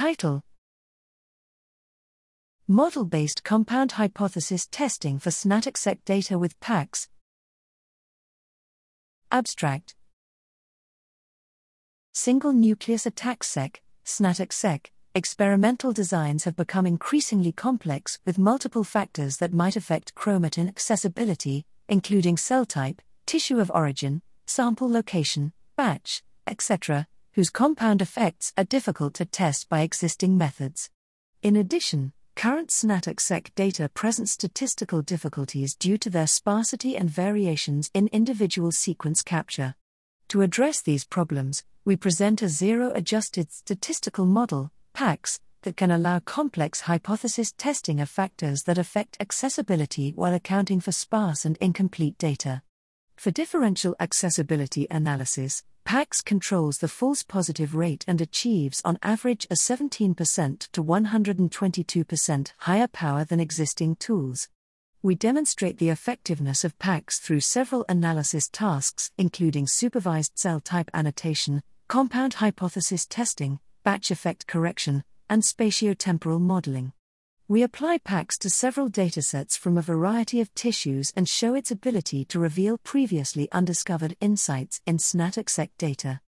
Title Model based compound hypothesis testing for snATAC-seq data with PACS. Abstract Single nucleus attack SEC, snATAC-seq, experimental designs have become increasingly complex with multiple factors that might affect chromatin accessibility, including cell type, tissue of origin, sample location, batch, etc., whose compound effects are difficult to test by existing methods. In addition, current snATAC-seq data present statistical difficulties due to their sparsity and variations in individual sequence capture. To address these problems, we present a zero adjusted statistical model, PACS, that can allow complex hypothesis testing of factors that affect accessibility while accounting for sparse and incomplete data. For differential accessibility analysis, PACS controls the false positive rate and achieves on average a 17% to 122% higher power than existing tools. We demonstrate the effectiveness of PACS through several analysis tasks, including supervised cell type annotation, compound hypothesis testing, batch effect correction, and spatiotemporal modeling. We apply PACS to several datasets from a variety of tissues and show its ability to reveal previously undiscovered insights in snATAC-seq data.